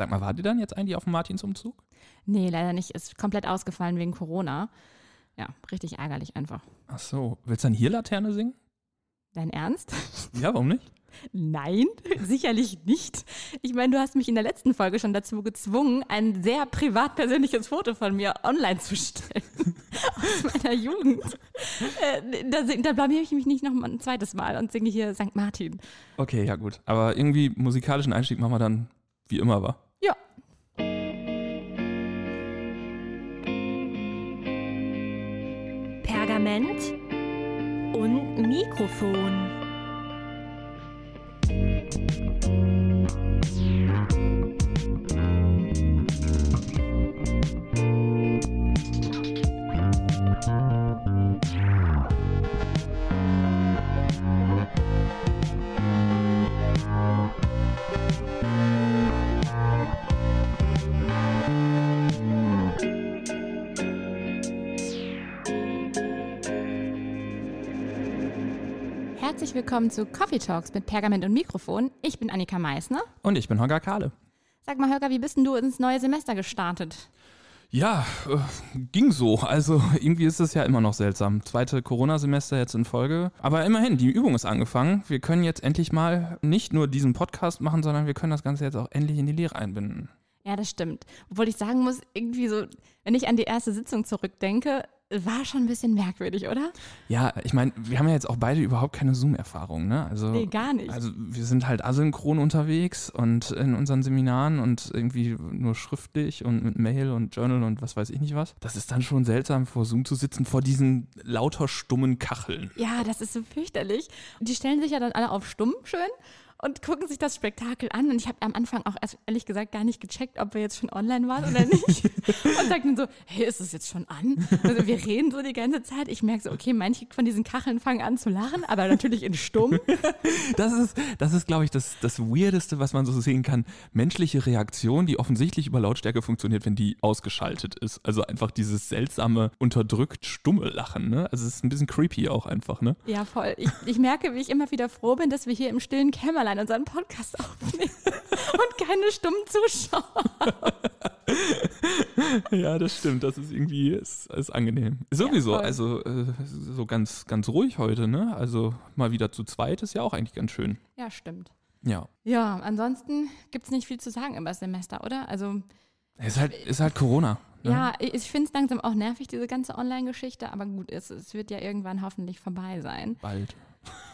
Sag mal, war die dann jetzt eigentlich auf dem Martinsumzug? Nee, leider nicht. Ist komplett ausgefallen wegen Corona. Ja, richtig ärgerlich einfach. Ach so, willst du dann hier Laterne singen? Dein Ernst? Ja, warum nicht? Nein, sicherlich nicht. Ich meine, du hast mich in der letzten Folge schon dazu gezwungen, ein sehr privat persönliches Foto von mir online zu stellen. Aus meiner Jugend. Äh, da, da blamier ich mich nicht noch ein zweites Mal und singe hier St. Martin. Okay, ja gut. Aber irgendwie musikalischen Einstieg machen wir dann wie immer, war. Pergament und Mikrofon. Herzlich willkommen zu Coffee Talks mit Pergament und Mikrofon. Ich bin Annika Meissner. Und ich bin Holger Kahle. Sag mal, Holger, wie bist denn du ins neue Semester gestartet? Ja, äh, ging so. Also irgendwie ist es ja immer noch seltsam. Zweite Corona-Semester jetzt in Folge. Aber immerhin, die Übung ist angefangen. Wir können jetzt endlich mal nicht nur diesen Podcast machen, sondern wir können das Ganze jetzt auch endlich in die Lehre einbinden. Ja, das stimmt. Obwohl ich sagen muss, irgendwie so, wenn ich an die erste Sitzung zurückdenke, war schon ein bisschen merkwürdig, oder? Ja, ich meine, wir haben ja jetzt auch beide überhaupt keine Zoom-Erfahrung, ne? Also, nee, gar nicht. Also wir sind halt asynchron unterwegs und in unseren Seminaren und irgendwie nur schriftlich und mit Mail und Journal und was weiß ich nicht was. Das ist dann schon seltsam, vor Zoom zu sitzen, vor diesen lauter stummen Kacheln. Ja, das ist so fürchterlich. Und die stellen sich ja dann alle auf stumm schön und gucken sich das Spektakel an. Und ich habe am Anfang auch ehrlich gesagt gar nicht gecheckt, ob wir jetzt schon online waren oder nicht. und sagten so, hey, ist es jetzt schon an? Also wir reden so die ganze Zeit. Ich merke so, okay, manche von diesen Kacheln fangen an zu lachen, aber natürlich in stumm. das ist, das ist glaube ich, das, das Weirdeste, was man so sehen kann. Menschliche Reaktion, die offensichtlich über Lautstärke funktioniert, wenn die ausgeschaltet ist. Also einfach dieses seltsame, unterdrückt stumme Lachen. Ne? Also es ist ein bisschen creepy auch einfach. Ne? Ja, voll. Ich, ich merke, wie ich immer wieder froh bin, dass wir hier im stillen Kämmerlein allein unseren Podcast aufnehmen und keine stummen Zuschauer. ja, das stimmt. Das ist irgendwie ist, ist angenehm. Sowieso, ja, also äh, so ganz, ganz ruhig heute, ne? Also mal wieder zu zweit ist ja auch eigentlich ganz schön. Ja, stimmt. Ja. Ja, ansonsten gibt es nicht viel zu sagen über das Semester, oder? Also. Es ist halt, ist halt Corona. Ne? Ja, ich finde es langsam auch nervig, diese ganze Online-Geschichte, aber gut, es, es wird ja irgendwann hoffentlich vorbei sein. Bald.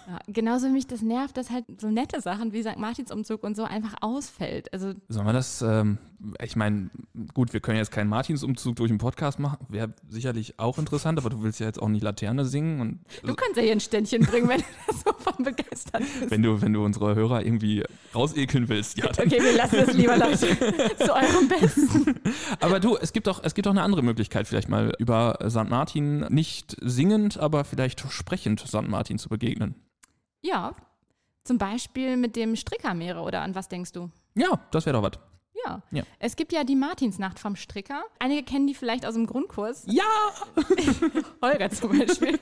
Ja, genauso mich das nervt, dass halt so nette Sachen wie St. Martinsumzug und so einfach ausfällt. Also Sollen wir das, ähm, ich meine, gut, wir können jetzt keinen Martinsumzug durch einen Podcast machen, wäre sicherlich auch interessant, aber du willst ja jetzt auch nicht Laterne singen. Und, du kannst ja hier ein Ständchen bringen, wenn du das so von begeistert bist. Wenn du, wenn du unsere Hörer irgendwie rausekeln willst, ja. okay, wir lassen es lieber, Leute, zu eurem Besten. aber du, es gibt doch, es gibt doch eine andere Möglichkeit, vielleicht mal über St. Martin nicht singend, aber vielleicht sprechend St. Martin zu begegnen. Ja, zum Beispiel mit dem Strickermeere oder an was denkst du? Ja, das wäre doch was. Ja. ja. Es gibt ja die Martinsnacht vom Stricker. Einige kennen die vielleicht aus dem Grundkurs. Ja! Holger zum Beispiel.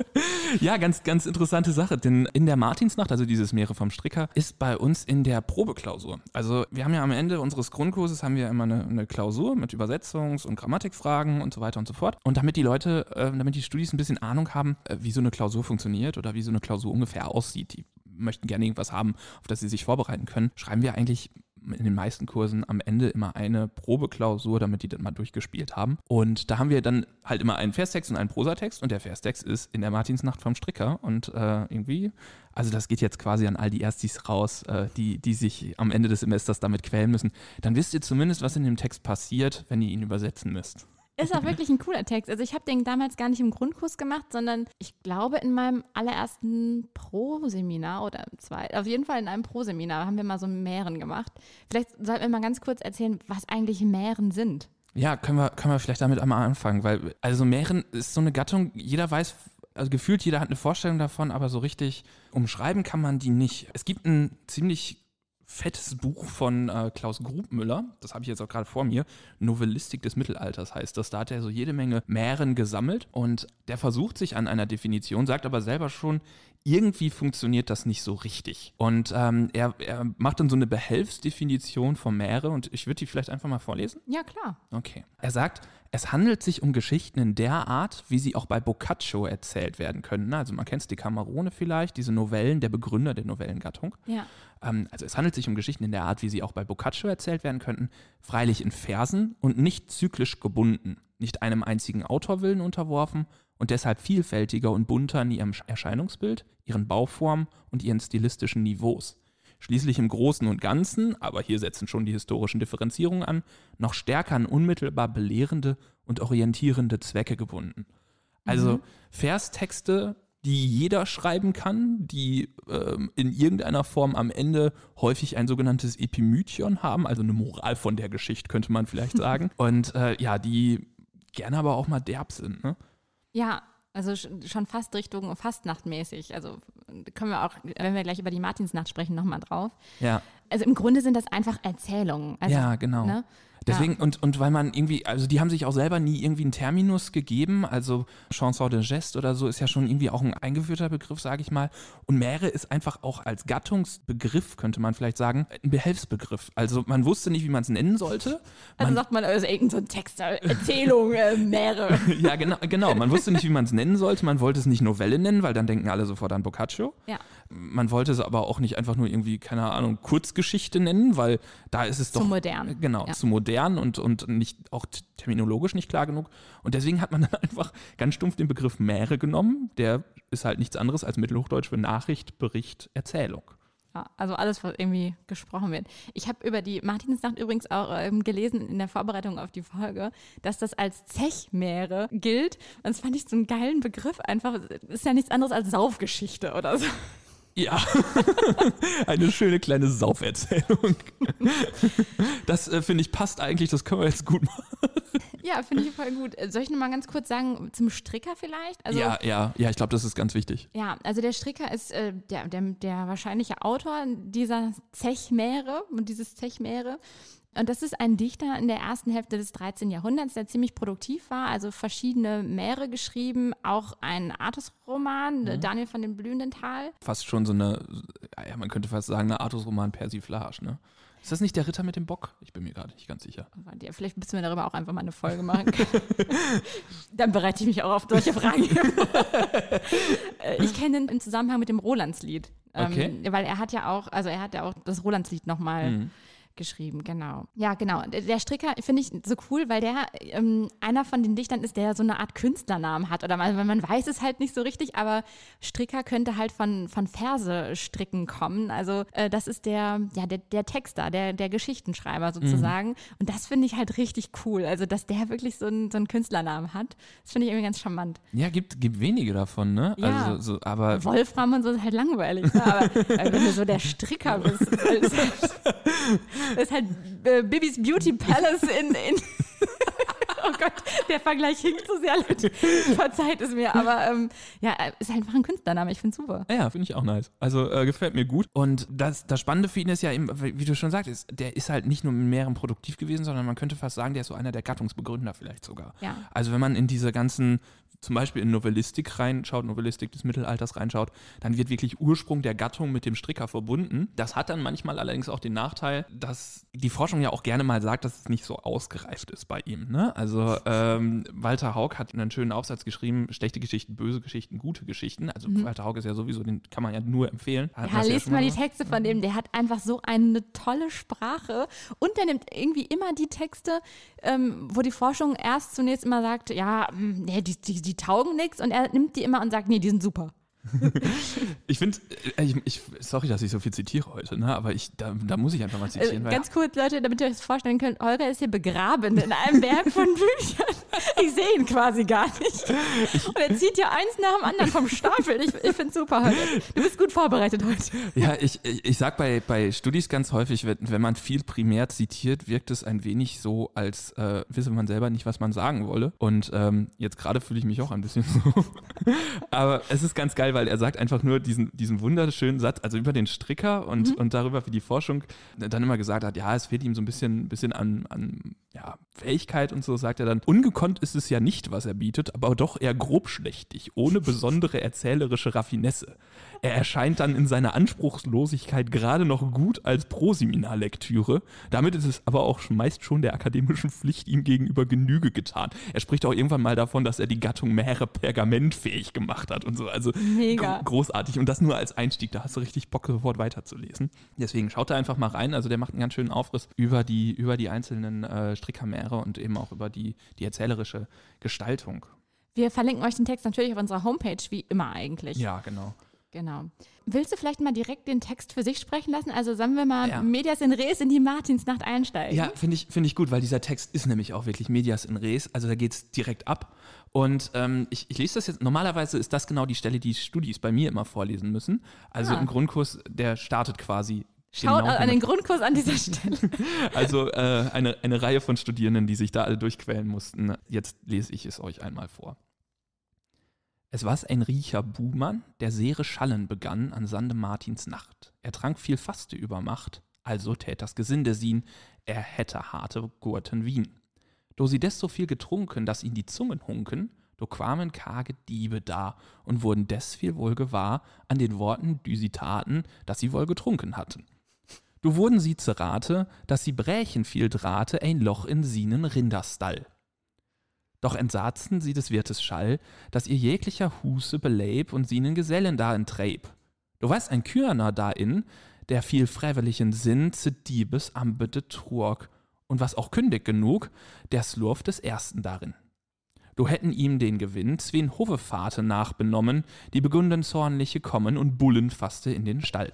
ja, ganz, ganz interessante Sache. Denn in der Martinsnacht, also dieses Meere vom Stricker, ist bei uns in der Probeklausur. Also wir haben ja am Ende unseres Grundkurses haben wir immer eine, eine Klausur mit Übersetzungs- und Grammatikfragen und so weiter und so fort. Und damit die Leute, äh, damit die Studis ein bisschen Ahnung haben, äh, wie so eine Klausur funktioniert oder wie so eine Klausur ungefähr aussieht, die möchten gerne irgendwas haben, auf das sie sich vorbereiten können, schreiben wir eigentlich in den meisten Kursen am Ende immer eine Probeklausur, damit die das mal durchgespielt haben. Und da haben wir dann halt immer einen Verstext und einen Prosatext und der Verstext ist in der Martinsnacht vom Stricker und äh, irgendwie, also das geht jetzt quasi an all die Erstis raus, äh, die, die sich am Ende des Semesters damit quälen müssen. Dann wisst ihr zumindest, was in dem Text passiert, wenn ihr ihn übersetzen müsst. Ist auch wirklich ein cooler Text. Also ich habe den damals gar nicht im Grundkurs gemacht, sondern ich glaube in meinem allerersten Pro-Seminar oder zwei, auf jeden Fall in einem Pro-Seminar haben wir mal so Mähren gemacht. Vielleicht sollten wir mal ganz kurz erzählen, was eigentlich Mähren sind. Ja, können wir, können wir vielleicht damit einmal anfangen, weil also Mähren ist so eine Gattung, jeder weiß, also gefühlt jeder hat eine Vorstellung davon, aber so richtig umschreiben kann man die nicht. Es gibt ein ziemlich fettes Buch von äh, Klaus Grubmüller, das habe ich jetzt auch gerade vor mir, Novellistik des Mittelalters heißt das. Da hat er so jede Menge Mähren gesammelt und der versucht sich an einer Definition, sagt aber selber schon, irgendwie funktioniert das nicht so richtig. Und ähm, er, er macht dann so eine Behelfsdefinition von Mähre und ich würde die vielleicht einfach mal vorlesen. Ja, klar. Okay. Er sagt, es handelt sich um Geschichten in der Art, wie sie auch bei Boccaccio erzählt werden können. Also man kennt es, die Camerone vielleicht, diese Novellen, der Begründer der Novellengattung. Ja. Ähm, also es handelt sich um Geschichten in der Art, wie sie auch bei Boccaccio erzählt werden könnten, freilich in Versen und nicht zyklisch gebunden, nicht einem einzigen Autorwillen unterworfen und deshalb vielfältiger und bunter in ihrem Erscheinungsbild, ihren Bauformen und ihren stilistischen Niveaus. Schließlich im Großen und Ganzen, aber hier setzen schon die historischen Differenzierungen an, noch stärker an unmittelbar belehrende und orientierende Zwecke gebunden. Also Mhm. Verstexte, die jeder schreiben kann, die ähm, in irgendeiner Form am Ende häufig ein sogenanntes Epimythion haben, also eine Moral von der Geschichte, könnte man vielleicht sagen. Und äh, ja, die gerne aber auch mal derb sind. Ne? Ja, also sch- schon fast Richtung Fastnachtmäßig. Also können wir auch, wenn wir gleich über die Martinsnacht sprechen, nochmal drauf. Ja. Also im Grunde sind das einfach Erzählungen. Also, ja, genau. ne? Deswegen, und, und weil man irgendwie, also die haben sich auch selber nie irgendwie einen Terminus gegeben, also Chanson de Geste oder so ist ja schon irgendwie auch ein eingeführter Begriff, sage ich mal. Und Mähre ist einfach auch als Gattungsbegriff, könnte man vielleicht sagen, ein Behelfsbegriff. Also man wusste nicht, wie man es nennen sollte. Also Man, sagt man, also irgendein so ein Text, äh, Erzählung, äh, Meere. ja, genau, genau. Man wusste nicht, wie man es nennen sollte. Man wollte es nicht Novelle nennen, weil dann denken alle sofort an Boccaccio. Ja. Man wollte es aber auch nicht einfach nur irgendwie, keine Ahnung, Kurzgeschichte nennen, weil da ist es Zu doch. modern. Genau, Ja. zu modern und, und nicht, auch terminologisch nicht klar genug. Und deswegen hat man dann einfach ganz stumpf den Begriff Mähre genommen. Der ist halt nichts anderes als Mittelhochdeutsch für Nachricht, Bericht, Erzählung. Ja, also alles, was irgendwie gesprochen wird. Ich habe über die Martinsnacht übrigens auch ähm, gelesen in der Vorbereitung auf die Folge, dass das als Zechmeere gilt. Und das fand ich so einen geilen Begriff einfach. Ist ja nichts anderes als Saufgeschichte oder so. Ja, eine schöne kleine Sauferzählung. Das äh, finde ich passt eigentlich, das können wir jetzt gut machen. Ja, finde ich voll gut. Äh, Soll ich noch mal ganz kurz sagen, zum Stricker vielleicht? Also, ja, ja, ja, ich glaube, das ist ganz wichtig. Ja, also der Stricker ist äh, der, der, der wahrscheinliche Autor dieser Zechmäre und dieses Zechmäre. Und das ist ein Dichter in der ersten Hälfte des 13. Jahrhunderts, der ziemlich produktiv war, also verschiedene Märe geschrieben, auch ein Artusroman, Mhm. Daniel von dem blühenden Tal. Fast schon so eine, ja, man könnte fast sagen, eine Artus-Roman Persiflage, ne? Ist das nicht der Ritter mit dem Bock? Ich bin mir gerade nicht ganz sicher. Vielleicht müssen wir darüber auch einfach mal eine Folge machen. Dann bereite ich mich auch auf solche Fragen. Äh, ich kenne ihn im Zusammenhang mit dem Rolandslied. Ähm, Okay. Weil er hat ja auch, also er hat ja auch das Rolandslied nochmal Mhm. Geschrieben, genau. Ja, genau. Der, Stricker finde ich so cool, weil der ähm, einer von den Dichtern ist, der so eine Art Künstlernamen hat. Oder man, man weiß es halt nicht so richtig, aber Stricker könnte halt von, von Verse stricken kommen. Also äh, das ist der, ja, der, der Texter, der, der Geschichteschreiber sozusagen. Und das finde ich halt richtig cool. Also, dass der wirklich so einen, so einen Künstlernamen hat. Das finde ich irgendwie ganz charmant. Ja, gibt, gibt wenige davon, ne? Ja. Also, so, aber Wolfram und so ist halt langweilig. Ne? Aber äh, wenn du so der Stricker bist, ist halt, das ist halt äh, Bibis Beauty Palace in. in Oh Gott, der Vergleich hinkt so sehr, Leute. Verzeiht es mir. Aber ähm, ja, ist halt einfach ein Künstlername. Ich finde super. Ja, finde ich auch nice. Also äh, gefällt mir gut. Und das, das Spannende für ihn ist ja eben, wie du schon sagtest, der ist halt nicht nur mit mehreren produktiv gewesen, sondern man könnte fast sagen, der ist so einer der Gattungsbegründer vielleicht sogar. Ja. Also wenn man in diese ganzen, zum Beispiel in Novellistik reinschaut, Novellistik des Mittelalters reinschaut, dann wird wirklich Ursprung der Gattung mit dem Stricker verbunden. Das hat dann manchmal allerdings auch den Nachteil, dass die Forschung ja auch gerne mal sagt, dass es nicht so ausgereift ist bei ihm. Ne? Also ähm, Walter Haug hat einen schönen Aufsatz geschrieben, schlechte Geschichten, böse Geschichten, gute Geschichten. Also Walter Haug ist ja sowieso, den kann man ja nur empfehlen. Hat Ja, lest mal die. Texte von dem. Der hat einfach so eine tolle Sprache. Und der nimmt irgendwie immer die Texte, ähm, wo die Forschung erst zunächst immer sagt, ja, mm, nee, die, die, die taugen nichts. Und er nimmt die immer und sagt, nee, die sind super. Ich finde, ich, ich, sorry, dass ich so viel zitiere heute, ne? aber ich, da, da muss ich einfach mal Äh, zitieren. weil ganz kurz, Leute, damit ihr euch das vorstellen könnt, Holger ist hier begraben in einem Berg von Büchern. Ich sehe ihn quasi gar nicht. Und er zieht ja eins nach dem anderen vom Stapel. Ich, ich finde es super, Holger. Du bist gut vorbereitet heute. Ja, ich, ich, ich sag bei, bei Studis ganz häufig, wenn, wenn man viel primär zitiert, wirkt es ein wenig so, als äh, wisse man selber nicht, was man sagen wolle. Und ähm, jetzt gerade fühle ich mich auch ein bisschen so. Aber es ist ganz geil, geil, weil er sagt einfach nur diesen, diesen wunderschönen Satz, also über den Stricker und, Mhm. und darüber, wie die Forschung dann immer gesagt hat, ja, es fehlt ihm so ein bisschen, bisschen an, an ja, Fähigkeit und so, sagt er dann, ungekonnt ist es ja nicht, was er bietet, aber doch eher grobschlächtig, ohne besondere erzählerische Raffinesse. Er erscheint dann in seiner Anspruchslosigkeit gerade noch gut als Proseminarlektüre. Damit ist es aber auch meist schon der akademischen Pflicht ihm gegenüber Genüge getan. Er spricht auch irgendwann mal davon, dass er die Gattung Meere pergamentfähig gemacht hat und so. Also Mega. gro- großartig. Und das nur als Einstieg. Da hast du richtig Bock, sofort weiterzulesen. Deswegen schaut da einfach mal rein. Also der macht einen ganz schönen Aufriss über die, über die einzelnen äh, Strickermeere und eben auch über die, die erzählerische Gestaltung. Wir verlinken euch den Text natürlich auf unserer Homepage, wie immer eigentlich. Ja, genau. Genau. Willst du vielleicht mal direkt den Text für sich sprechen lassen? Also sollen wir mal Ja. Medias in Res in die Martinsnacht einsteigen? Ja, finde ich, find ich gut, weil dieser Text ist nämlich auch wirklich Medias in Res. Also da geht es direkt ab. Und ähm, ich, ich lese das jetzt, normalerweise ist das genau die Stelle, die Studis bei mir immer vorlesen müssen. Also Ah. im Grundkurs, der startet quasi. Schaut genau an den damit. Grundkurs an dieser Stelle. Also äh, eine, eine Reihe von Studierenden, die sich da alle durchquälen mussten. Jetzt lese ich es euch einmal vor. Es war ein riecher Buhmann, der sehre Schallen begann an Sande Martins Nacht. Er trank viel Faste über Macht, also tät das Gesinde sien, er hätte harte Gurten Wien. Do sie des so viel getrunken, dass ihn die Zungen hunken, do kwamen karge Diebe da und wurden des viel wohl gewahr an den Worten, die sie taten, dass sie wohl getrunken hatten. Du wurden sie zu Rate, dass sie brächen viel Drahte ein Loch in sienen Rinderstall. Doch entsatzten sie des Wirtes Schall, dass ihr jeglicher Huse beleib und sienen Gesellen da enträb. Du weißt ein Kürner da in, der viel freiwilligen Sinn zu Diebes Ambete trug, und was auch kündig genug, der Slurf des Ersten darin. Du hätten ihm den Gewinn zween Hofefahrt nachbenommen, die begunden zornliche kommen und Bullen fasste in den Stall.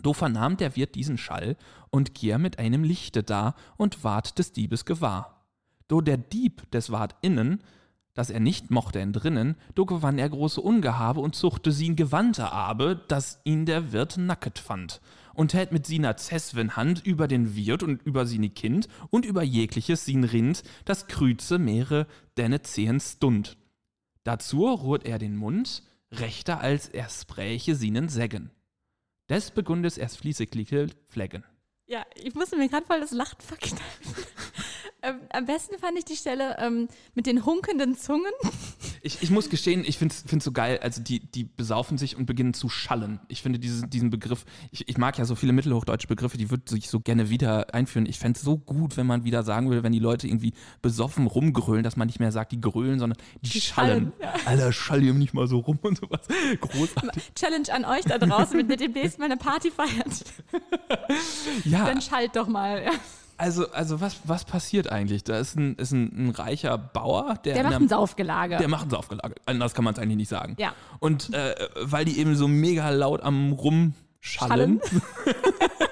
Do vernahm der Wirt diesen Schall und gier mit einem Lichte da und ward des Diebes gewahr. Do der Dieb des ward innen, dass er nicht mochte entrinnen, do gewann er große Ungehabe und zuchte sie in Gewandte abe, dass ihn der Wirt nacket fand. Und tät mit siener Zeswen Hand über den Wirt und über sine Kind und über jegliches sin Rind, das Krüze Meere denne zehen Stund. Dazu ruht er den Mund, rechter als er spräche sienen Sägen. Des begundes erst fließigliche Fleggen. Ja, ich musste mir gerade voll das Lachen verkneifen. Ähm, am besten fand ich die Stelle ähm, mit den hunkenden Zungen. Ich, ich muss gestehen, ich finde es so geil, also die, die besaufen sich und beginnen zu schallen. Ich finde diesen, diesen Begriff, ich, ich mag ja so viele mittelhochdeutsche Begriffe, die würde ich so gerne wieder einführen. Ich fände es so gut, wenn man wieder sagen würde, wenn die Leute irgendwie besoffen rumgrölen, dass man nicht mehr sagt, die grölen, sondern die, Die schallen. schallen, Alter, schall ihr nicht mal so rum und sowas. Großartig. Challenge an euch da draußen, wenn ihr demnächst mal eine Party feiert. Ja, Dann schallt doch mal. Also, also was, was passiert eigentlich? Da ist ein, ist ein, ein reicher Bauer, der, Der macht einem- ein Saufgelage. Der macht ein Saufgelage. Anders kann man es eigentlich nicht sagen. Ja. Und äh, weil die eben so mega laut am Rumschallen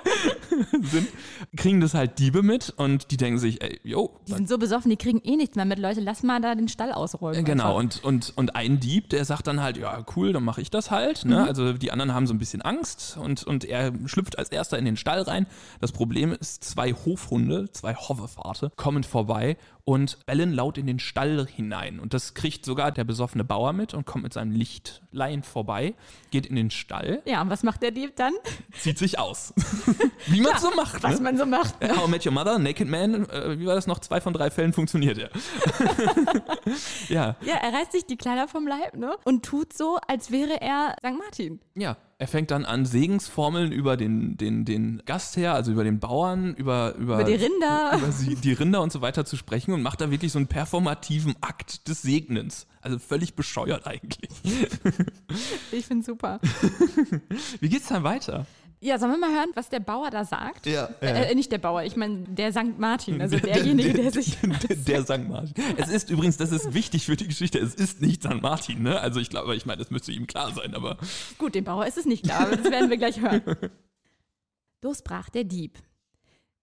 sind, kriegen das halt Diebe mit und die denken sich, ey, yo. die sind so besoffen, die kriegen eh nichts mehr mit. Leute, lass mal da den Stall ausräumen. Genau, einfach. und, und, und ein Dieb, der sagt dann halt, ja, cool, dann mache ich das halt. Ne? Also die anderen haben so ein bisschen Angst und, und er schlüpft als erster in den Stall rein. Das Problem ist, zwei Hofhunde, zwei Hoffefahrt, kommen vorbei und bellen laut in den Stall hinein. Und das kriegt sogar der besoffene Bauer mit und kommt mit seinem Lichtlein vorbei, geht in den Stall, Ja, und was macht der Dieb dann? zieht sich aus. Wie man so macht. Was ne? man so macht. How I Met Your Mother, Naked Man, äh, wie war das noch? Zwei von drei Fällen funktioniert er. ja, Ja, er reißt sich die Kleider vom Leib, ne? Und tut so, als wäre er St. Martin. ja. Er fängt dann an, Segensformeln über den, den, den Gastherr, also über den Bauern, über, über, Über die Rinder. über sie, die Rinder und so weiter zu sprechen und macht da wirklich so einen performativen Akt des Segnens. Also völlig bescheuert eigentlich. Ich finde super. Wie geht's dann weiter? Ja, sollen wir mal hören, was der Bauer da sagt? Ja, Äh, nicht der Bauer, ich meine der St. Martin, also derjenige, der sich. Der, der St. Martin. Es ist übrigens, das ist wichtig für die Geschichte, es ist nicht St. Martin, ne? Also ich glaube, ich meine, das müsste ihm klar sein, aber Gut, dem Bauer ist es nicht klar, aber das werden wir gleich hören. So sprach der Dieb.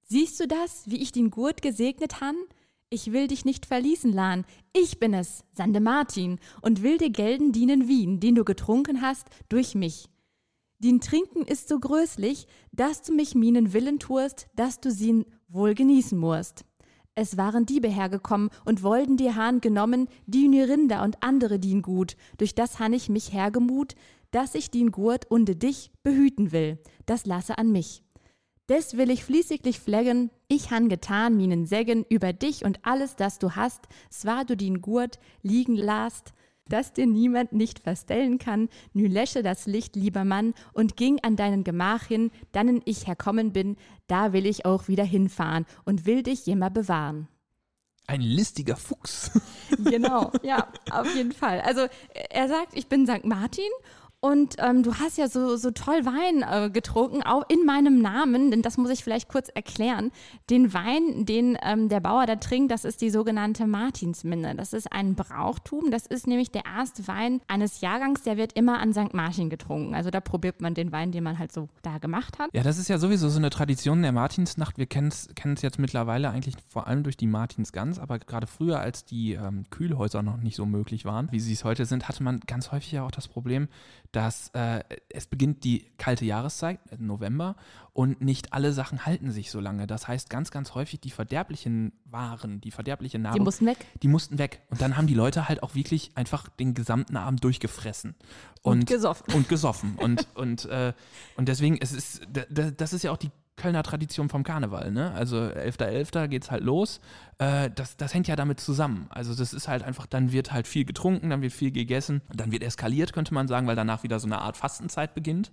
Siehst du das, wie ich den Gurt gesegnet han? Ich will dich nicht verließen, Lahn. Ich bin es, Sande Martin, und will dir gelden dienen Wien, den du getrunken hast, durch mich. Din Trinken ist so größlich, dass du mich minen Willen tust, dass du sie wohl genießen musst. Es waren Diebe hergekommen und wollten dir Hahn genommen, die Rinder und andere dien gut. Durch das han ich mich hergemut, dass ich den Gurt unde dich behüten will, das lasse an mich. Des will ich fließiglich pflegen, ich han getan minen Sägen über dich und alles, das du hast, zwar du den Gurt liegen lasst, dass dir niemand nicht verstellen kann, nü läsche das Licht, lieber Mann, und ging an deinen Gemach hin, dannen ich herkommen bin, da will ich auch wieder hinfahren und will dich jemmer bewahren. Ein listiger Fuchs. Genau, ja, auf jeden Fall. Also er sagt, ich bin St. Martin und ähm, du hast ja so, so toll Wein äh, getrunken, auch in meinem Namen, denn das muss ich vielleicht kurz erklären. Den Wein, den ähm, der Bauer da trinkt, das ist die sogenannte Martinsminne. Das ist ein Brauchtum. Das ist nämlich der erste Wein eines Jahrgangs, der wird immer an St. Martin getrunken. Also da probiert man den Wein, den man halt so da gemacht hat. Ja, das ist ja sowieso so eine Tradition der Martinsnacht. Wir kennen es jetzt mittlerweile eigentlich vor allem durch die Martinsgans, aber gerade früher, als die ähm, Kühlhäuser noch nicht so möglich waren, wie sie es heute sind, hatte man ganz häufig ja auch das Problem, dass äh, es beginnt die kalte Jahreszeit, äh, November, und nicht alle Sachen halten sich so lange. Das heißt, ganz, ganz häufig die verderblichen Waren, die verderbliche Nahrung, Die mussten weg. die mussten weg. Und dann haben die Leute halt auch wirklich einfach den gesamten Abend durchgefressen. Und gesoffen. Und gesoffen. und, und, äh, und deswegen, es ist, da- da- das ist ja auch die Kölner Tradition vom Karneval, ne? Also 11.11. geht's halt los. Äh, das, das hängt ja damit zusammen. Also das ist halt einfach, dann wird halt viel getrunken, dann wird viel gegessen, dann wird eskaliert, könnte man sagen, weil danach wieder so eine Art Fastenzeit beginnt.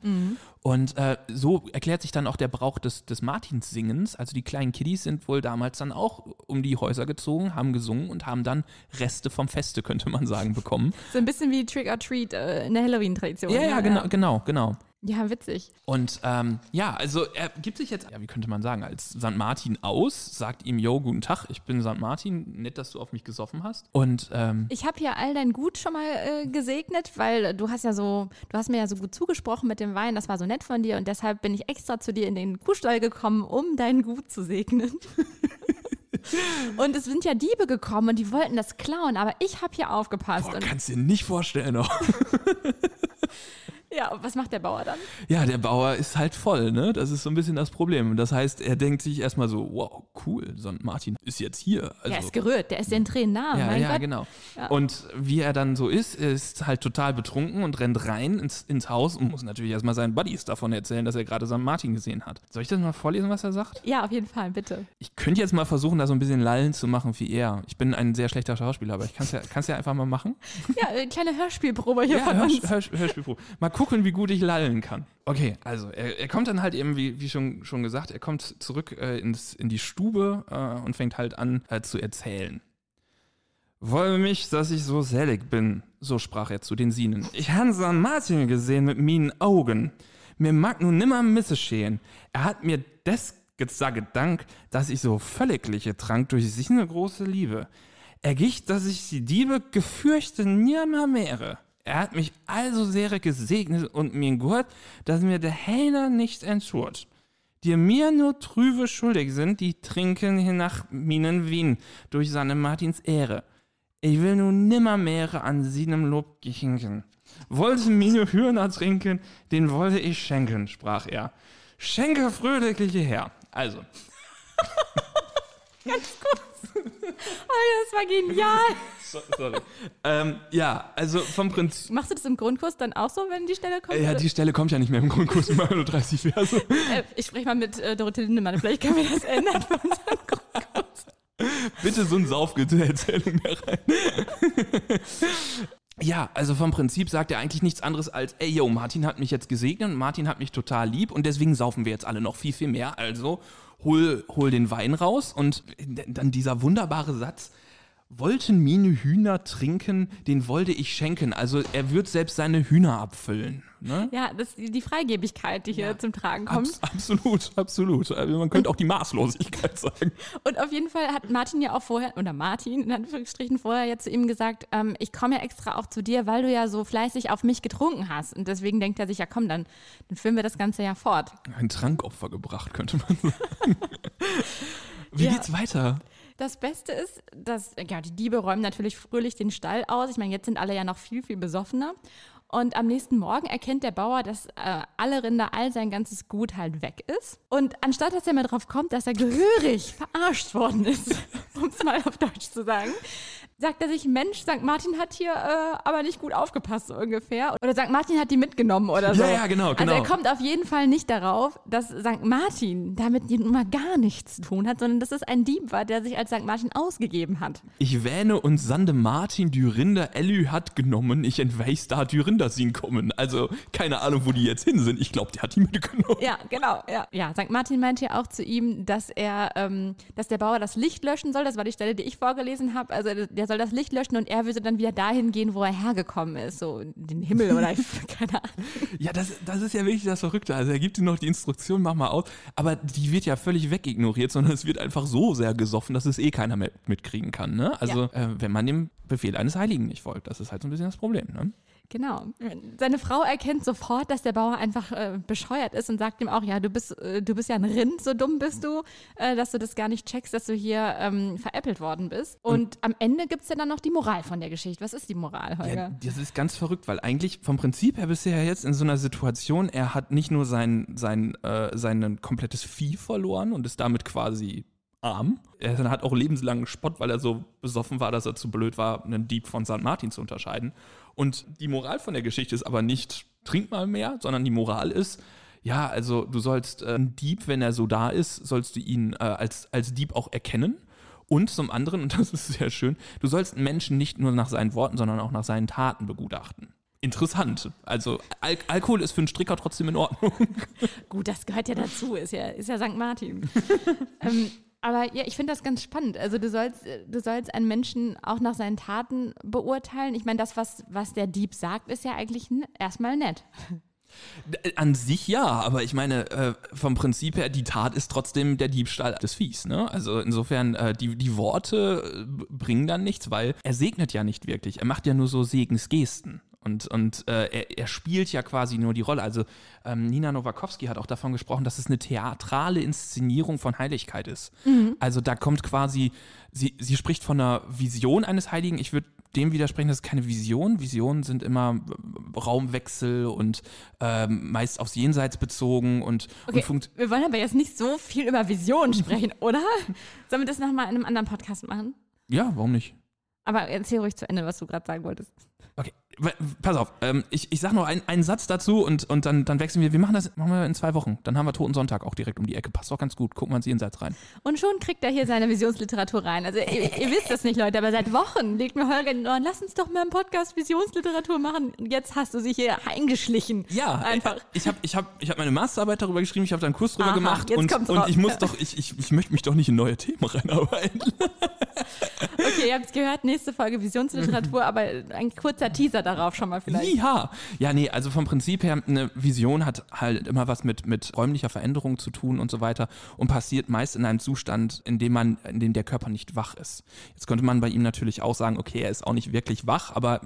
Und äh, so erklärt sich dann auch der Brauch des, des Martinssingens. Also die kleinen Kiddies sind wohl damals dann auch um die Häuser gezogen, haben gesungen und haben dann Reste vom Feste, könnte man sagen, bekommen. So ein bisschen wie Trick or Treat äh, in der Halloween-Tradition. Ja, ja, genau, genau, genau. Ja, witzig. Und ähm, ja, also er gibt sich jetzt, ja, wie könnte man sagen, als St. Martin aus, sagt ihm, yo, guten Tag, ich bin St. Martin, nett, dass du auf mich gesoffen hast. Und ähm, Ich habe hier all dein Gut schon mal äh, gesegnet, weil du hast ja so, du hast mir ja so gut zugesprochen mit dem Wein, das war so nett von dir und deshalb bin ich extra zu dir in den Kuhstall gekommen, um dein Gut zu segnen. und es sind ja Diebe gekommen und die wollten das klauen, aber ich habe hier aufgepasst. boah, und, kannst dir nicht vorstellen. Oh. ja, und was macht der Bauer dann? Ja, der Bauer ist halt voll, ne? Das ist so ein bisschen das Problem. Das heißt, er denkt sich erstmal so, wow, cool, St. Martin ist jetzt hier. Also, der ist gerührt, der ist den Tränen nah, Ja, mein ja, Gott. genau. Ja. Und wie er dann so ist, ist halt total betrunken und rennt rein ins, ins Haus und muss natürlich erstmal seinen Buddies davon erzählen, dass er gerade St. Martin gesehen hat. Soll ich das mal vorlesen, was er sagt? Ja, auf jeden Fall, bitte. Ich könnte jetzt mal versuchen, da so ein bisschen Lallen zu machen wie er. Ich bin ein sehr schlechter Schauspieler, aber ich kann es ja, kann's ja einfach mal machen. Ja, eine kleine Hörspielprobe hier Ja, von Hör, uns. Hör, Hörspielprobe. Mal gucken, wie gut ich lallen kann. Okay, also er, er kommt dann halt eben, wie, wie schon, schon gesagt, er kommt zurück äh, ins, in die Stube äh, und fängt halt an äh, zu erzählen. Woll mich, dass ich so selig bin, so sprach er zu den Sienen. Ich han St. Martin gesehen mit minen Augen. Mir mag nun nimmer misseschehen. Er hat mir des gesagt Dank, dass ich so völligliche trank durch sich eine große Liebe. Er gicht, dass ich die Diebe gefürchte nimmer mehre. Er hat mich also sehr gesegnet und mir gehört, dass mir der Hähner nicht entschurt. Die mir nur trübe schuldig sind, die trinken hiernach minen Wien durch seine Martins Ehre. Ich will nun nimmermehre an seinem Lob gehinken. Wollte mine Hühner trinken, den wollte ich schenken, sprach er. Schenke fröhliche her. Also, Oh, das war genial. so, sorry. ähm, ja, also vom Prinzip. Machst du das im Grundkurs dann auch so, wenn die Stelle kommt? Ja, Oder- die Stelle kommt ja nicht mehr im Grundkurs, ich mache nur 30 Verse. Äh, ich spreche mal mit äh, Dorothee Lindemann. Vielleicht können wir das ändern für unseren Grundkurs. Bitte so ein Saufgeerzählung mehr rein. Ja, also vom Prinzip sagt er eigentlich nichts anderes als, ey yo, Martin hat mich jetzt gesegnet und Martin hat mich total lieb und deswegen saufen wir jetzt alle noch viel, viel mehr. Also hol, hol den Wein raus und dann dieser wunderbare Satz, wollten mine Hühner trinken, den wollte ich schenken. Also er wird selbst seine Hühner abfüllen. Ne? Ja, das ist die Freigebigkeit, die hier zum Tragen kommt. Abs absolut, absolut. Also man könnte auch die Maßlosigkeit sagen. Und auf jeden Fall hat Martin ja auch vorher, oder Martin in Anführungsstrichen vorher ja zu ihm gesagt, ähm, ich komme ja extra auch zu dir, weil du ja so fleißig auf mich getrunken hast. Und deswegen denkt er sich, ja komm, dann, dann führen wir das Ganze ja fort. Ein Trankopfer gebracht, könnte man sagen. Wie Ja. geht's weiter? Das Beste ist, dass ja, die Diebe räumen natürlich fröhlich den Stall aus. Ich meine, jetzt sind alle ja noch viel, viel besoffener. Und am nächsten Morgen erkennt der Bauer, dass äh, alle Rinder, all sein ganzes Gut halt weg ist. Und anstatt dass er mal drauf kommt, dass er gehörig verarscht worden ist, um es mal auf Deutsch zu sagen, sagt er sich, Mensch, St. Martin hat hier äh, aber nicht gut aufgepasst, so ungefähr. Oder St. Martin hat die mitgenommen oder so. Ja, ja, genau, genau. Also er kommt auf jeden Fall nicht darauf, dass St. Martin damit nun mal gar nichts zu tun hat, sondern dass es ein Dieb war, der sich als St. Martin ausgegeben hat. Ich wähne und sande Martin Dürinder Elü hat genommen, ich entweis da Dürinder sind kommen. Also keine Ahnung, wo die jetzt hin sind. Ich glaube, der hat die mitgenommen. Ja, genau. Ja. ja, St. Martin meinte ja auch zu ihm, dass er, ähm, dass der Bauer das Licht löschen soll. Das war die Stelle, die ich vorgelesen habe. Also der soll das Licht löschen und er würde dann wieder dahin gehen, wo er hergekommen ist, so in den Himmel oder keine Ahnung. Ja, das, das ist ja wirklich das Verrückte. Also er gibt ihm noch die Instruktion, mach mal aus, aber die wird ja völlig wegignoriert, sondern es wird einfach so sehr gesoffen, dass es eh keiner mehr mitkriegen kann. Ne? Also ja. äh, wenn man dem Befehl eines Heiligen nicht folgt, das ist halt so ein bisschen das Problem. Ne? Genau. Seine Frau erkennt sofort, dass der Bauer einfach äh, bescheuert ist und sagt ihm auch, ja, du bist, äh, du bist ja ein Rind, so dumm bist du, äh, dass du das gar nicht checkst, dass du hier ähm, veräppelt worden bist. Und, und am Ende gibt es ja dann noch die Moral von der Geschichte. Was ist die Moral, Holger? Ja, das ist ganz verrückt, weil eigentlich vom Prinzip her bist du ja jetzt in so einer Situation, er hat nicht nur sein, sein, äh, sein komplettes Vieh verloren und ist damit quasi arm. Er hat auch lebenslangen Spott, weil er so besoffen war, dass er zu blöd war, einen Dieb von St. Martin zu unterscheiden. Und die Moral von der Geschichte ist aber nicht, trink mal mehr, sondern die Moral ist, ja, also du sollst äh, einen Dieb, wenn er so da ist, sollst du ihn äh, als, als Dieb auch erkennen. Und zum anderen, und das ist sehr schön, du sollst einen Menschen nicht nur nach seinen Worten, sondern auch nach seinen Taten begutachten. Interessant. Also Al Alkohol ist für einen Stricker trotzdem in Ordnung. Gut, das gehört ja dazu, ist ja, ist ja St. Martin. ähm, aber ja, ich finde das ganz spannend. Also du sollst, du sollst einen Menschen auch nach seinen Taten beurteilen. Ich meine, das, was, was der Dieb sagt, ist ja eigentlich erstmal nett. An sich ja, aber ich meine, äh, vom Prinzip her, die Tat ist trotzdem der Diebstahl des Viehs. Ne? Also insofern, äh, die, die Worte äh, bringen dann nichts, weil er segnet ja nicht wirklich. Er macht ja nur so Segensgesten. Und, und äh, er, er, spielt ja quasi nur die Rolle. Also ähm, Nina Nowakowski hat auch davon gesprochen, dass es eine theatrale Inszenierung von Heiligkeit ist. Mhm. Also da kommt quasi, sie, sie spricht von einer Vision eines Heiligen. Ich würde dem widersprechen, das ist keine Vision. Visionen sind immer Raumwechsel und ähm, meist aufs Jenseits bezogen und, okay, und Wir wollen aber jetzt nicht so viel über Visionen sprechen, oder? Sollen wir das nochmal in einem anderen Podcast machen? Ja, warum nicht? Aber erzähl ruhig zu Ende, was du gerade sagen wolltest. Okay, pass auf, ähm, ich, ich sag noch ein, einen Satz dazu und, und dann, dann wechseln wir. Wir machen das machen wir in zwei Wochen. Dann haben wir Toten Sonntag auch direkt um die Ecke. Passt doch ganz gut. Gucken wir uns Satz rein. Und schon kriegt er hier seine Visionsliteratur rein. Also ihr, ihr wisst das nicht, Leute, aber seit Wochen legt mir Holger in den Ohren, lass uns doch mal im Podcast Visionsliteratur machen. Jetzt hast du sich hier eingeschlichen. Ja, einfach. Ich habe ich hab, ich hab meine Masterarbeit darüber geschrieben, ich habe da einen Kurs drüber Aha, gemacht und, und ich muss doch, ich, ich, ich möchte mich doch nicht in neue Themen reinarbeiten. Okay, ihr habt es gehört, nächste Folge Visionsliteratur, aber ein kurzer Teaser darauf schon mal vielleicht. Ja, ja, nee, also vom Prinzip her, eine Vision hat halt immer was mit, mit räumlicher Veränderung zu tun und so weiter und passiert meist in einem Zustand, in dem man, in dem der Körper nicht wach ist. Jetzt könnte man bei ihm natürlich auch sagen, okay, er ist auch nicht wirklich wach, aber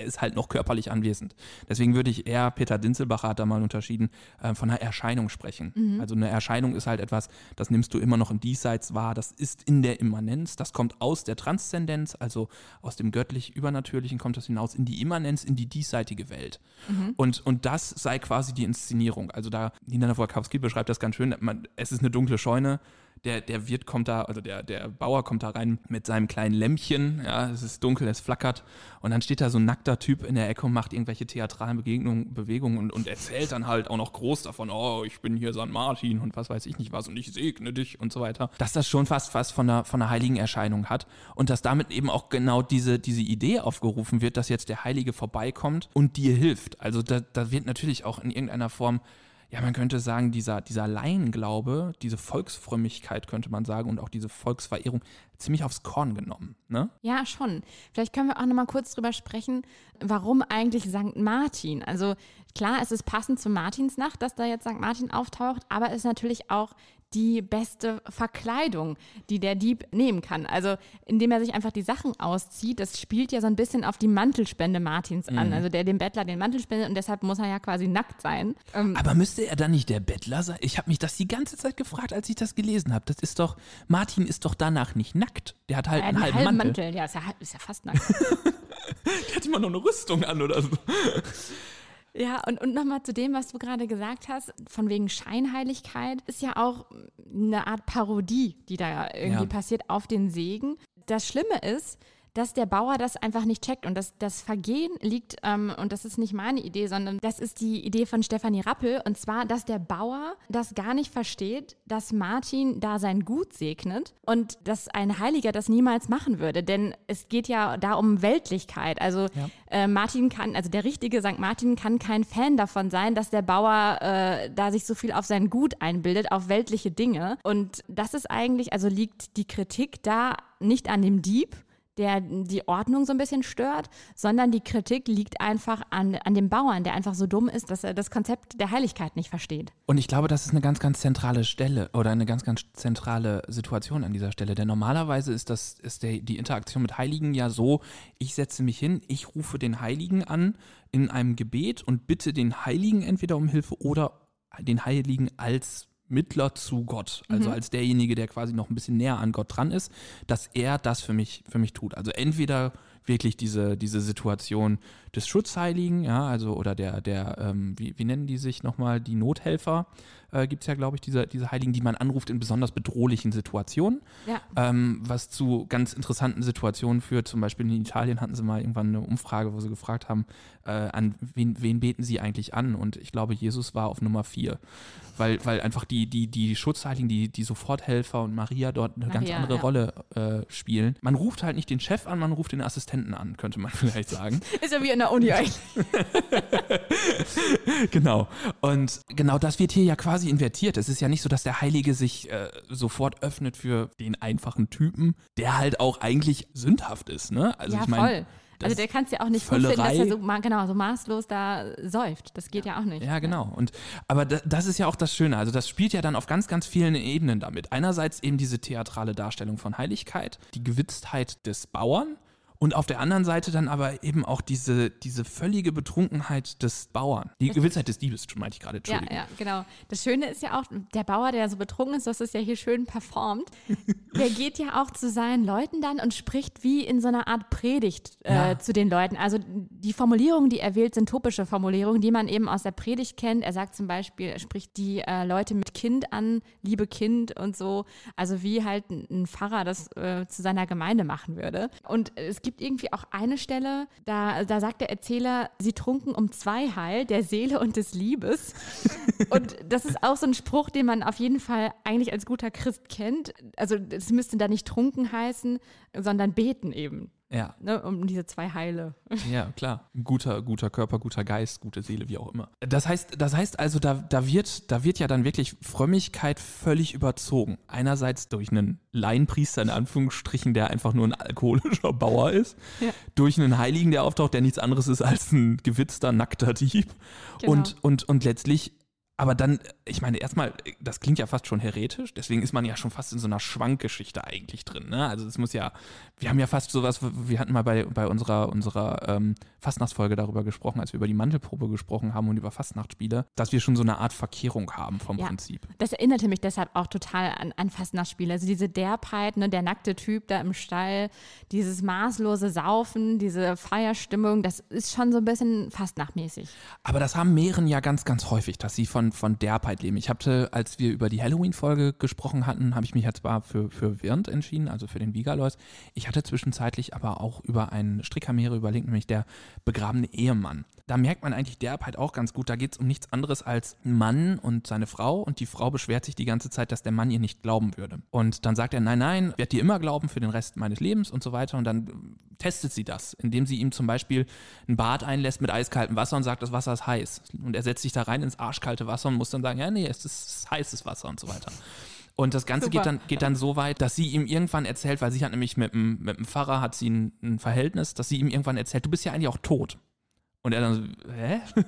er ist halt noch körperlich anwesend. Deswegen würde ich eher, Peter Dinzelbacher hat da mal unterschieden, äh, von einer Erscheinung sprechen. Mhm. Also eine Erscheinung ist halt etwas, das nimmst du immer noch im Diesseits wahr, das ist in der Immanenz, das kommt aus der Transzendenz, also aus dem göttlich-übernatürlichen kommt das hinaus in die Immanenz, in die diesseitige Welt. Mhm. Und, und das sei quasi die Inszenierung. Also da, Nina Wolkowski beschreibt das ganz schön, man, es ist eine dunkle Scheune, der, der Wirt kommt da, also der, der Bauer kommt da rein mit seinem kleinen Lämpchen, ja, es ist dunkel, es flackert und dann steht da so ein nackter Typ in der Ecke und macht irgendwelche theatralen Begegnungen, Bewegungen und, und erzählt dann halt auch noch groß davon, oh, ich bin hier St. Martin und was weiß ich nicht was und ich segne dich und so weiter. Dass das schon fast fast von einer, von einer heiligen Erscheinung hat und dass damit eben auch genau diese, diese Idee aufgerufen wird, dass jetzt der Heilige vorbeikommt und dir hilft. Also da, da wird natürlich auch in irgendeiner Form ja, man könnte sagen, dieser, dieser Laienglaube, diese Volksfrömmigkeit, könnte man sagen, und auch diese Volksverehrung ziemlich aufs Korn genommen. Ne? Ja, schon. Vielleicht können wir auch nochmal kurz drüber sprechen, warum eigentlich St. Martin? Also klar, es ist passend zur Martinsnacht, dass da jetzt St. Martin auftaucht, aber es ist natürlich auch die beste Verkleidung, die der Dieb nehmen kann. Also indem er sich einfach die Sachen auszieht, das spielt ja so ein bisschen auf die Mantelspende Martins an. Mhm. Also der dem Bettler den Mantel spendet und deshalb muss er ja quasi nackt sein. Ähm Aber müsste er dann nicht der Bettler sein? Ich habe mich das die ganze Zeit gefragt, als ich das gelesen habe. Das ist doch, Martin ist doch danach nicht nackt. Der hat halt ja, einen, einen halben Mantel. Mantel. Ja, ist ja, ist ja fast nackt. der hat immer noch eine Rüstung an oder so. Ja, und, und nochmal zu dem, was du gerade gesagt hast, von wegen Scheinheiligkeit, ist ja auch eine Art Parodie, die da irgendwie ja. passiert auf den Segen. Das Schlimme ist, dass der Bauer das einfach nicht checkt. Und das, das Vergehen liegt, ähm, und das ist nicht meine Idee, sondern das ist die Idee von Stefanie Rappel. Und zwar, dass der Bauer das gar nicht versteht, dass Martin da sein Gut segnet und dass ein Heiliger das niemals machen würde. Denn es geht ja da um Weltlichkeit. Also Ja. äh, Martin kann, also der richtige St. Martin kann kein Fan davon sein, dass der Bauer äh, da sich so viel auf sein Gut einbildet, auf weltliche Dinge. Und das ist eigentlich, also liegt die Kritik da nicht an dem Dieb, der die Ordnung so ein bisschen stört, sondern die Kritik liegt einfach an, an dem Bauern, der einfach so dumm ist, dass er das Konzept der Heiligkeit nicht versteht. Und ich glaube, das ist eine ganz, ganz zentrale Stelle oder eine ganz, ganz zentrale Situation an dieser Stelle. Denn normalerweise ist das, ist der, die Interaktion mit Heiligen ja so, ich setze mich hin, ich rufe den Heiligen an in einem Gebet und bitte den Heiligen entweder um Hilfe oder den Heiligen als Mittler zu Gott, also als derjenige, der quasi noch ein bisschen näher an Gott dran ist, dass er das für mich, für mich tut. Also entweder wirklich diese, diese Situation des Schutzheiligen, ja, also oder der, der, ähm, wie, wie nennen die sich nochmal, die Nothelfer, äh, gibt es ja, glaube ich, diese, diese Heiligen, die man anruft in besonders bedrohlichen Situationen, Ja. ähm, was zu ganz interessanten Situationen führt. Zum Beispiel in Italien hatten sie mal irgendwann eine Umfrage, wo sie gefragt haben, äh, an wen, wen beten sie eigentlich an? Und ich glaube, Jesus war auf Nummer vier. Weil, weil einfach die, die, die Schutzheiligen, die, die Soforthelfer und Maria dort eine ganz Maria, andere ja. Rolle äh, spielen. Man ruft halt nicht den Chef an, man ruft den Assistenten an, könnte man vielleicht sagen. Ist ja wie in der Uni eigentlich. genau. Und genau das wird hier ja quasi invertiert. Es ist ja nicht so, dass der Heilige sich äh, sofort öffnet für den einfachen Typen, der halt auch eigentlich sündhaft ist. Ne? Also ja, ich meine, voll. Also der kann es ja auch nicht gut finden, dass Völlerei. er so, genau, so maßlos da säuft. Das geht ja, auch nicht. Ja, genau. Und aber da, das ist ja auch das Schöne. Also das spielt ja dann auf ganz, ganz vielen Ebenen damit. Einerseits eben diese theatrale Darstellung von Heiligkeit, die Gewitztheit des Bauern. Und auf der anderen Seite dann aber eben auch diese, diese völlige Betrunkenheit des Bauern. Die Gewitztheit des Diebes, meinte ich gerade, Ja, Entschuldigung. ja, genau. Das Schöne ist ja auch, der Bauer, der so betrunken ist, das ist ja hier schön performt, der geht ja auch zu seinen Leuten dann und spricht wie in so einer Art Predigt äh, Ja. zu den Leuten. Also die Formulierungen, die er wählt, sind topische Formulierungen, die man eben aus der Predigt kennt. Er sagt zum Beispiel, er spricht die äh, Leute mit Kind an, liebe Kind und so. Also wie halt ein ein Pfarrer das äh, zu seiner Gemeinde machen würde. Und es gibt irgendwie auch eine Stelle, da, da sagt der Erzähler, sie trunken um zwei Heil, der Seele und des Liebes. Und das ist auch so ein Spruch, den man auf jeden Fall eigentlich als guter Christ kennt. Also es müsste da nicht trunken heißen, sondern beten eben, Ja, ne, um diese zwei Heile. ja, klar. Guter, guter Körper, guter Geist, gute Seele, wie auch immer. Das heißt, das heißt also, da, da, wird, da wird ja dann wirklich Frömmigkeit völlig überzogen. Einerseits durch einen Laienpriester in Anführungsstrichen, der einfach nur ein alkoholischer Bauer ist, Ja. durch einen Heiligen, der auftaucht, der nichts anderes ist als ein gewitzter, nackter Dieb. Genau. Und, und, und letztlich, aber dann, ich meine, erstmal, das klingt ja fast schon heretisch, deswegen ist man ja schon fast in so einer Schwankgeschichte eigentlich drin. Ne? Also es muss ja, wir haben ja fast sowas, wir hatten mal bei, bei unserer, unserer ähm, Fastnachtsfolge darüber gesprochen, als wir über die Mantelprobe gesprochen haben und über Fastnachtsspiele, dass wir schon so eine Art Verkehrung haben vom Ja. Prinzip. Das erinnerte mich deshalb auch total an, an Fastnachtsspiele. Also diese Derbheit, ne, der nackte Typ da im Stall, dieses maßlose Saufen, diese Feierstimmung, das ist schon so ein bisschen Fastnachtmäßig. Aber das haben Meeren ja ganz, ganz häufig, dass sie von, von Derbheit leben. Ich hatte, als wir über die Halloween-Folge gesprochen hatten, habe ich mich jetzt zwar für, für Wirnd entschieden, also für den Vigalois. Ich hatte zwischenzeitlich aber auch über einen Strickermeere überlegt, nämlich der begrabene Ehemann. Da merkt man eigentlich Derbheit auch ganz gut. Da geht es um nichts anderes als ein Mann und seine Frau und die Frau beschwert sich die ganze Zeit, dass der Mann ihr nicht glauben würde. Und dann sagt er, nein, nein, ich werde dir immer glauben für den Rest meines Lebens und so weiter. Und dann testet sie das, indem sie ihm zum Beispiel ein Bad einlässt mit eiskaltem Wasser und sagt, das Wasser ist heiß. Und er setzt sich da rein ins arschkalte Wasser und muss dann sagen, ja, nee, es ist heißes Wasser und so weiter. Und das Ganze Super. geht dann, geht dann so weit, dass sie ihm irgendwann erzählt, weil sie hat nämlich mit dem, mit dem Pfarrer hat sie ein, ein Verhältnis, dass sie ihm irgendwann erzählt, du bist ja eigentlich auch tot. Und er dann so, hä? ja,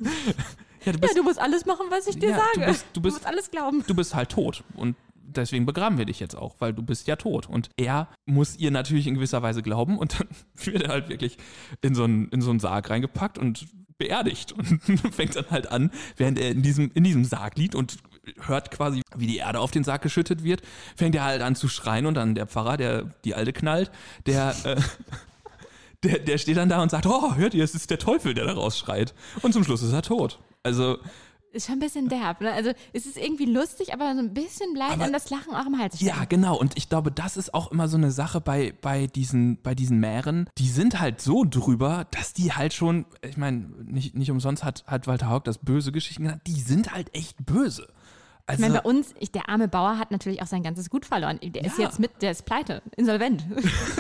du Ja, bist, du musst alles machen, was ich dir Ja, du sage. bist- du bist- musst alles glauben. du bist halt tot. Und deswegen begraben wir dich jetzt auch, weil du bist ja tot. Und er muss ihr natürlich in gewisser Weise glauben und dann wird er halt wirklich in so einen, in so einen Sarg reingepackt und beerdigt und fängt dann halt an, während er in diesem, in diesem Sarg liegt und hört quasi, wie die Erde auf den Sarg geschüttet wird, fängt er halt an zu schreien und dann der Pfarrer, der die Alte knallt, der, äh, der, der steht dann da und sagt, oh, hört ihr, es ist der Teufel, der da rausschreit. Und zum Schluss ist er tot. Also Ist schon ein bisschen derb, ne? Also es ist irgendwie lustig, aber so ein bisschen bleibt Aber- das Lachen auch im Hals stecken. Ja, genau. Und ich glaube, das ist auch immer so eine Sache bei, bei, diesen, bei diesen Mähren. Die sind halt so drüber, dass die halt schon, ich meine, nicht, nicht umsonst hat, hat Walter Haug das böse Geschichten genannt, die sind halt echt böse. Ich Also, meine, bei uns, ich, der arme Bauer hat natürlich auch sein ganzes Gut verloren. Der ist Ja. jetzt mit, der ist pleite, insolvent.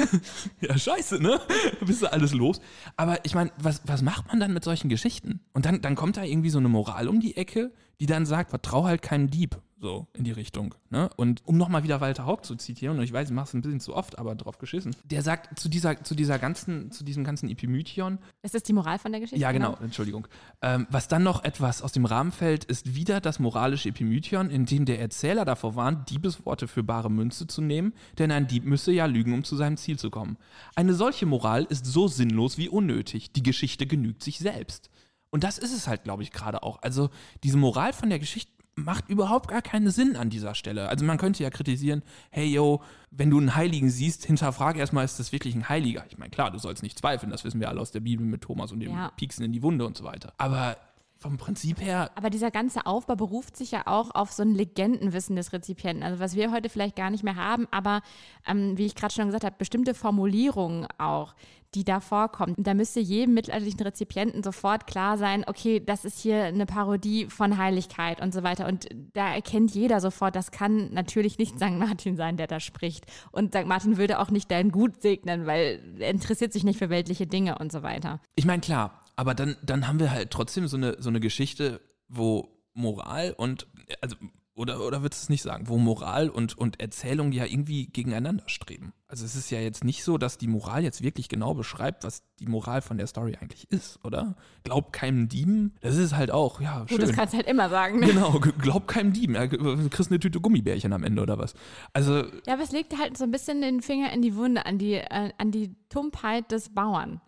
ja, scheiße, ne? Bist du alles los. Aber ich meine, was, was macht man dann mit solchen Geschichten? Und dann, dann kommt da irgendwie so eine Moral um die Ecke, die dann sagt, vertrau halt keinem Dieb. So in die Richtung. Ne? Und um nochmal wieder Walter Haug zu zitieren, und ich weiß, ich mache es ein bisschen zu oft, aber drauf geschissen. Der sagt zu dieser, zu dieser ganzen, zu diesem ganzen Epimythion, Ist das die Moral von der Geschichte? ja, genau, Entschuldigung. Ähm, was dann noch etwas aus dem Rahmen fällt, ist wieder das moralische Epimythion, in dem der Erzähler davor warnt, Diebesworte für bare Münze zu nehmen, denn ein Dieb müsse ja lügen, um zu seinem Ziel zu kommen. Eine solche Moral ist so sinnlos wie unnötig. Die Geschichte genügt sich selbst. Und das ist es halt, glaube ich, gerade auch. Also diese Moral von der Geschichte macht überhaupt gar keinen Sinn an dieser Stelle. Also man könnte ja kritisieren, hey yo, wenn du einen Heiligen siehst, hinterfrag erstmal, ist das wirklich ein Heiliger? Ich meine, klar, du sollst nicht zweifeln, das wissen wir alle aus der Bibel mit Thomas und dem Ja. Pieksen in die Wunde und so weiter. Aber vom Prinzip her, Aber dieser ganze Aufbau beruft sich ja auch auf so ein Legendenwissen des Rezipienten. Also was wir heute vielleicht gar nicht mehr haben, aber ähm, wie ich gerade schon gesagt habe, bestimmte Formulierungen auch, die da vorkommen. Da müsste jedem mittelalterlichen Rezipienten sofort klar sein, okay, das ist hier eine Parodie von Heiligkeit und so weiter. Und da erkennt jeder sofort, das kann natürlich nicht St. Martin sein, der da spricht. Und St. Martin würde auch nicht dein Gut segnen, weil er interessiert sich nicht für weltliche Dinge und so weiter. ich meine, klar, aber dann, dann haben wir halt trotzdem so eine, so eine Geschichte, wo Moral und, also, oder, oder würdest du es nicht sagen, wo Moral und, und Erzählung ja irgendwie gegeneinander streben. Also es ist ja jetzt nicht so, dass die Moral jetzt wirklich genau beschreibt, was die Moral von der Story eigentlich ist, oder? Glaub keinem Dieben, das ist halt auch, ja, Gut, schön. das kannst du halt immer sagen. Ne? Genau, glaub keinem Dieben. Ja, g- du kriegst eine Tüte Gummibärchen am Ende oder was. Also, Ja, aber es legt halt so ein bisschen den Finger in die Wunde, an die, äh, an die Tumpheit des Bauern.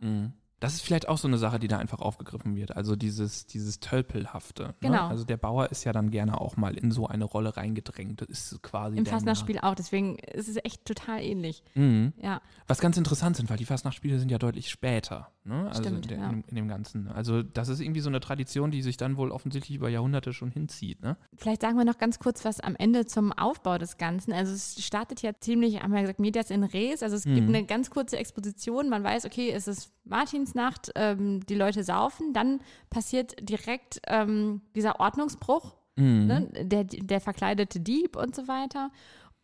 Das ist vielleicht auch so eine Sache, die da einfach aufgegriffen wird. Also dieses, dieses Tölpelhafte. Ne? Genau. Also der Bauer ist ja dann gerne auch mal in so eine Rolle reingedrängt. Das ist quasi Im der Fastnachtsspiel auch, deswegen ist es echt total ähnlich. Mhm. Ja, Was ganz interessant sind, weil die Fastnachtsspiele sind ja deutlich später. Ne? Also Stimmt, in, der, ja. in, dem- in dem Ganzen. Also das ist irgendwie so eine Tradition, die sich dann wohl offensichtlich über Jahrhunderte schon hinzieht. Ne? vielleicht sagen wir noch ganz kurz was am Ende zum Aufbau des Ganzen. Also es startet ja ziemlich, haben wir gesagt, Medias in Res. Also es gibt eine ganz kurze Exposition. Man weiß, okay, es ist Martinsnacht, ähm, die Leute saufen. Dann passiert direkt ähm, dieser Ordnungsbruch, ne? der, der verkleidete Dieb und so weiter.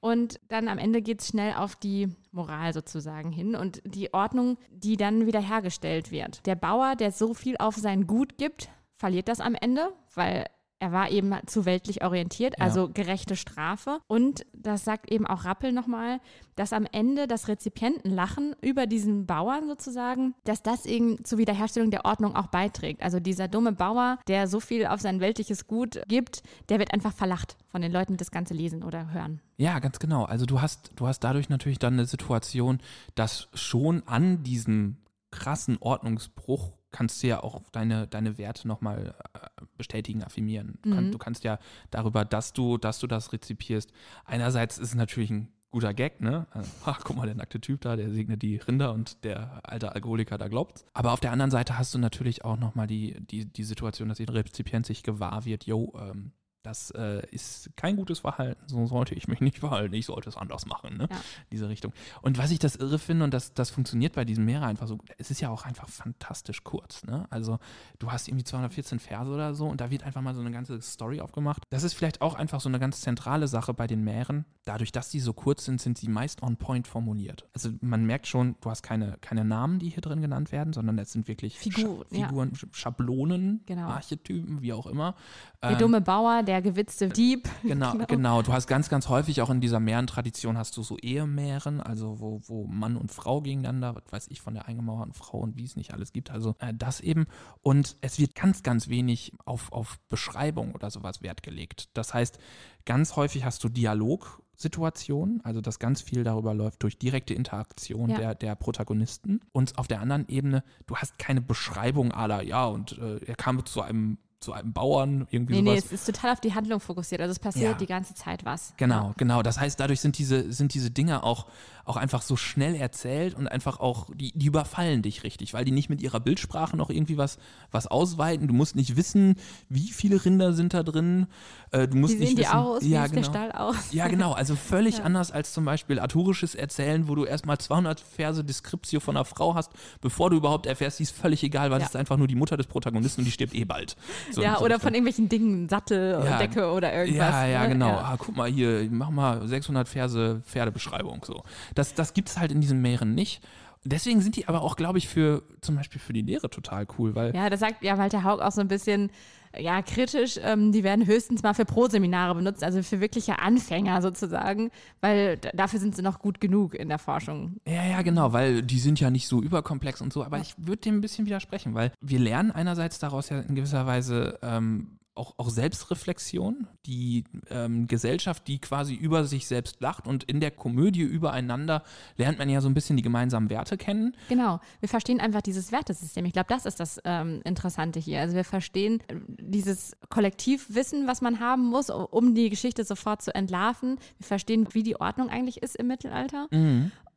Und dann am Ende geht es schnell auf die Moral sozusagen hin und die Ordnung, die dann wiederhergestellt wird. Der Bauer, der so viel auf sein Gut gibt, verliert das am Ende, weil er war eben zu weltlich orientiert, Ja. also gerechte Strafe. Und das sagt eben auch Rappel nochmal, dass am Ende das Rezipientenlachen über diesen Bauern sozusagen, dass das eben zur Wiederherstellung der Ordnung auch beiträgt. Also dieser dumme Bauer, der so viel auf sein weltliches Gut gibt, der wird einfach verlacht von den Leuten, die das Ganze lesen oder hören. Ja, ganz genau. Also du hast, du hast dadurch natürlich dann eine Situation, dass schon an diesem krassen Ordnungsbruch kannst du ja auch deine, deine Werte nochmal äh, bestätigen, affirmieren. Du, kann, du kannst ja darüber, dass du, dass du das rezipierst. Einerseits ist es natürlich ein guter Gag, ne? Also, ach, guck mal, der nackte Typ da, der segnet die Rinder und der alte Alkoholiker da glaubt's. Aber auf der anderen Seite hast du natürlich auch nochmal die, die, die Situation, dass der Rezipient sich gewahr wird, yo, ähm, das äh, ist kein gutes Verhalten, so sollte ich mich nicht verhalten, ich sollte es anders machen, ne? Ja. Diese Richtung. Und was ich das irre finde, und das, das funktioniert bei diesem Meer einfach so, es ist ja auch einfach fantastisch kurz, ne? Also du hast irgendwie 214 Verse oder so und da wird einfach mal so eine ganze Story aufgemacht. Das ist vielleicht auch einfach so eine ganz zentrale Sache bei den Meeren. Dadurch, dass die so kurz sind, sind sie meist on point formuliert. Also man merkt schon, du hast keine, keine Namen, die hier drin genannt werden, sondern es sind wirklich Figuren, Scha ja. Figuren Sch- Schablonen, Genau. Archetypen, wie auch immer. Der Ähm, dumme Bauer, der gewitzte Dieb. Genau, genau, Du hast ganz, ganz häufig auch in dieser Mähren-Tradition hast du so Ehemähren, also wo, wo Mann und Frau gegeneinander, was weiß ich, von der eingemauerten Frau und wie es nicht alles gibt. Also äh, das eben. Und es wird ganz, ganz wenig auf, auf Beschreibung oder sowas Wert gelegt. Das heißt, ganz häufig hast du Dialogsituationen, also dass ganz viel darüber läuft durch direkte Interaktion Ja. der, der Protagonisten. Und auf der anderen Ebene, du hast keine Beschreibung aller, ja, und äh, er kam zu einem zu einem Bauern, irgendwie Nee, nee, sowas. es ist total auf die Handlung fokussiert. Also es passiert Ja. die ganze Zeit was. Genau, genau. Das heißt, dadurch sind diese, sind diese Dinge auch, auch einfach so schnell erzählt und einfach auch, die, die überfallen dich richtig, weil die nicht mit ihrer Bildsprache noch irgendwie was, was ausweiten. Du musst nicht wissen, wie viele Rinder sind da drin. Äh, du musst Wie nicht sehen die wissen, aus? Wie ja, sieht genau. der Stall aus? Ja, genau. Also völlig anders als zum Beispiel arturisches Erzählen, wo du erstmal 200 Verse Descriptio von einer Frau hast, bevor du überhaupt erfährst, die ist völlig egal, weil Ja. es ist einfach nur die Mutter des Protagonisten und die stirbt eh bald. So- ja, oder von irgendwelchen Dingen, Sattel, Ja, Decke oder irgendwas. Ja, ja, ne? genau. Ja. Ah, guck mal hier, mach mal 600 Verse Pferdebeschreibung. So. Das, das gibt es halt in diesen Meeren nicht. Deswegen sind die aber auch, glaube ich, für zum Beispiel für die Lehre total cool, weil Ja, das sagt ja Walter Haug auch so ein bisschen, ja, kritisch. Ähm, die werden höchstens mal für Pro-Seminare benutzt, also für wirkliche Anfänger sozusagen, weil dafür sind sie noch gut genug in der Forschung. Ja, ja, genau, weil die sind ja nicht so überkomplex und so, aber ich würde dem ein bisschen widersprechen, weil wir lernen einerseits daraus ja in gewisser Weise ähm, auch, auch Selbstreflexion, die ähm, Gesellschaft, die quasi über sich selbst lacht und in der Komödie übereinander lernt man ja so ein bisschen die gemeinsamen Werte kennen. Genau, wir verstehen einfach dieses Wertesystem. Ich glaube, das ist das ähm, Interessante hier. Also wir verstehen äh, dieses Kollektivwissen, was man haben muss, um die Geschichte sofort zu entlarven. Wir verstehen, wie die Ordnung eigentlich ist im Mittelalter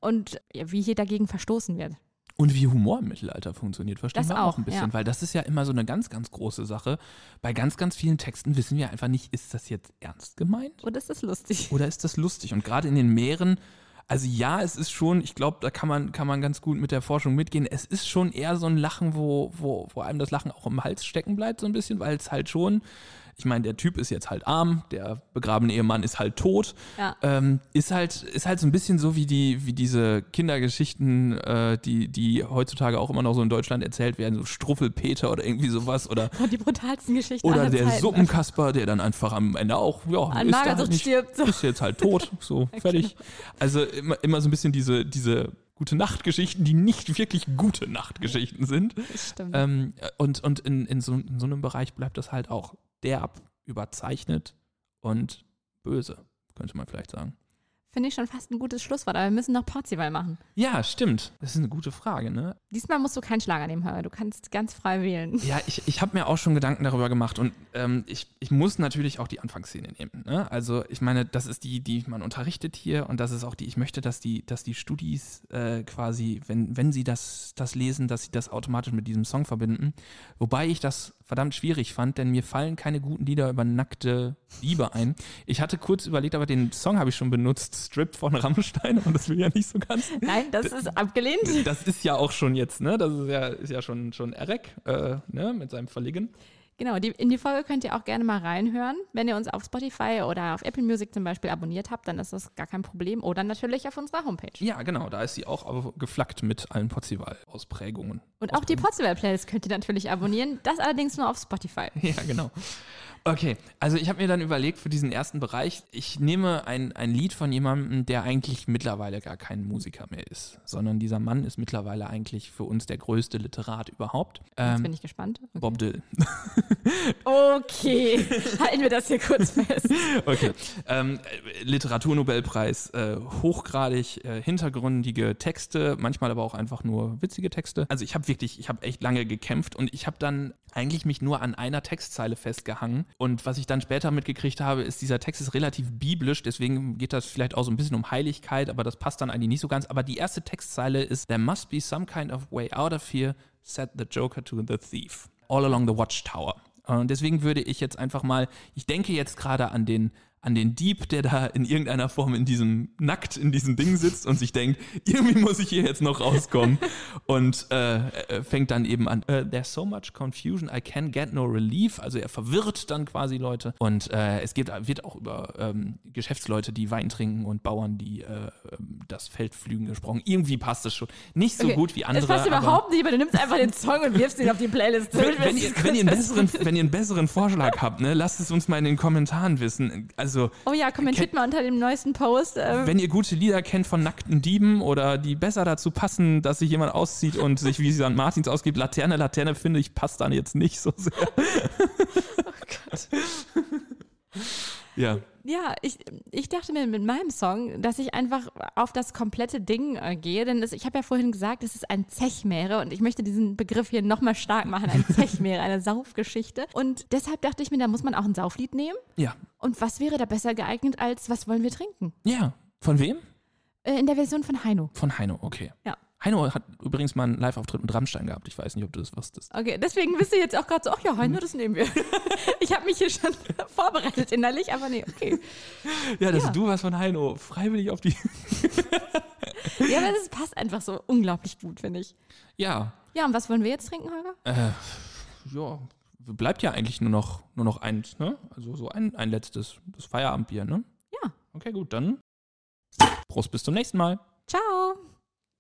und ja, wie hier dagegen verstoßen wird. Und wie Humor im Mittelalter funktioniert, verstehen Das wir auch auch, ein bisschen, ja. weil das ist ja immer so eine ganz, ganz große Sache. Bei ganz, ganz vielen Texten wissen wir einfach nicht, ist das jetzt ernst gemeint das ist lustig. oder ist das lustig? Und gerade in den Meeren, also ja, es ist schon, ich glaube, da kann man, kann man ganz gut mit der Forschung mitgehen. Es ist schon eher so ein Lachen, wo, wo, wo einem das Lachen auch im Hals stecken bleibt, so ein bisschen, weil es halt schon, ich meine, der Typ ist jetzt halt arm, der begrabene Ehemann ist halt tot. Ja. Ähm, ist halt, ist halt so ein bisschen so wie die, wie diese Kindergeschichten, äh, die, die heutzutage auch immer noch so in Deutschland erzählt werden, so Struffelpeter oder irgendwie sowas oder, die brutalsten Geschichten oder der Zeiten. Suppenkasper, der dann einfach am Ende auch, ja, An ist halt nicht, stirbt, so. ist jetzt halt tot, so, fertig. Also immer, immer so ein bisschen diese, diese gute Nachtgeschichten, die nicht wirklich gute Nachtgeschichten sind. Stimmt. Ähm, und und in, in, so, in so einem Bereich bleibt das halt auch derb, überzeichnet und böse, könnte man vielleicht sagen. Finde ich schon fast ein gutes Schlusswort, aber wir müssen noch Portugal machen. Ja, stimmt. Das ist eine gute Frage, ne? Diesmal musst du keinen Schlager nehmen, Hörer. Du kannst ganz frei wählen. Ja, ich, ich habe mir auch schon Gedanken darüber gemacht und ähm, ich, ich muss natürlich auch die Anfangsszene nehmen. Ne? Also ich meine, das ist die, die man unterrichtet hier und das ist auch die, ich möchte, dass die, dass die Studis äh, quasi, wenn, wenn sie das, das lesen, dass sie das automatisch mit diesem Song verbinden. Wobei ich das verdammt schwierig fand, denn mir fallen keine guten Lieder über nackte Liebe ein. Ich hatte kurz überlegt, aber den Song habe ich schon benutzt, Strip von Rammstein und das will ja nicht so ganz. Nein, das ist abgelehnt. Das ist ja auch schon jetzt, ne? Das ist ja, ist ja schon, schon Eric, äh, ne? Mit seinem Verlegen. Genau, die, in die Folge könnt ihr auch gerne mal reinhören. Wenn ihr uns auf Spotify oder auf Apple Music zum Beispiel abonniert habt, dann ist das gar kein Problem. Oder natürlich auf unserer Homepage. Ja, genau, da ist sie auch aber geflaggt mit allen Potzival-Ausprägungen. Und auch die Potzival-Playlist könnt ihr natürlich abonnieren. Das allerdings nur auf Spotify. Ja, genau. Okay, also ich habe mir dann überlegt für diesen ersten Bereich, ich nehme ein, ein Lied von jemandem, der eigentlich mittlerweile gar kein Musiker mehr ist, sondern dieser Mann ist mittlerweile eigentlich für uns der größte Literat überhaupt. Jetzt Ähm, bin ich gespannt. Okay. Bob Dylan. okay, halten wir das hier kurz fest. Okay. Ähm, äh, Literaturnobelpreis, äh, hochgradig äh, hintergründige Texte, manchmal aber auch einfach nur witzige Texte. Also ich habe wirklich, ich habe echt lange gekämpft und ich habe dann eigentlich mich nur an einer Textzeile festgehangen. Und was ich dann später mitgekriegt habe, ist, dieser Text ist relativ biblisch, deswegen geht das vielleicht auch so ein bisschen um Heiligkeit, aber das passt dann eigentlich nicht so ganz. Aber die erste Textzeile ist, There must be some kind of way out of here, said the Joker to the thief. All along the watchtower. Und deswegen würde ich jetzt einfach mal, ich denke jetzt gerade an den, an den Dieb, der da in irgendeiner Form in diesem, nackt in diesem Ding sitzt und sich denkt, irgendwie muss ich hier jetzt noch rauskommen. und äh, äh, fängt dann eben an, äh, there's so much confusion, I can get no relief. Also er verwirrt dann quasi Leute. Und äh, es geht, wird auch über ähm, Geschäftsleute, die Wein trinken und Bauern, die äh, ähm, das Feld pflügen gesprochen. Irgendwie passt es schon. Nicht so Okay, gut wie andere. Es passt überhaupt nicht, aber du nimmst einfach den Song und wirfst ihn auf die Playlist. wenn, wenn, ihr, wenn, ihr einen besseren, wenn ihr einen besseren Vorschlag habt, ne, lasst es uns mal in den Kommentaren wissen. Also, Oh ja, kommentiert mal unter dem neuesten Post. Ähm, wenn ihr gute Lieder kennt von nackten Dieben oder die besser dazu passen, dass sich jemand auszieht und sich wie St. Martins ausgibt, Laterne, Laterne finde ich passt dann jetzt nicht so sehr. Ja. Ja, ich, ich dachte mir mit meinem Song, dass ich einfach auf das komplette Ding äh, gehe, denn es, ich habe ja vorhin gesagt, es ist ein Zechmeere und ich möchte diesen Begriff hier nochmal stark machen, ein Zechmeere, eine Saufgeschichte. Und deshalb dachte ich mir, da muss man auch ein Sauflied nehmen. Ja. Und was wäre da besser geeignet als Was wollen wir trinken? Ja. Von wem? Äh, in der Version von Heino. Von Heino, okay. Ja. Heino hat übrigens mal einen Live-Auftritt mit Rammstein gehabt. Ich weiß nicht, ob du das wusstest. Okay, deswegen bist du jetzt auch gerade so, ach ja, Heino, das nehmen wir. ich habe mich hier schon vorbereitet innerlich, aber nee, okay. Ja, dass Ja. du was von Heino freiwillig auf die. Ja, aber es passt einfach so unglaublich gut, finde ich. Ja. Ja, und was wollen wir jetzt trinken, Holger? Äh, ja. Bleibt ja eigentlich nur noch, nur noch eins, ne? Also so ein, ein letztes. Das Feierabendbier, ne? Ja. Okay, gut, dann. Prost, bis zum nächsten Mal. Ciao.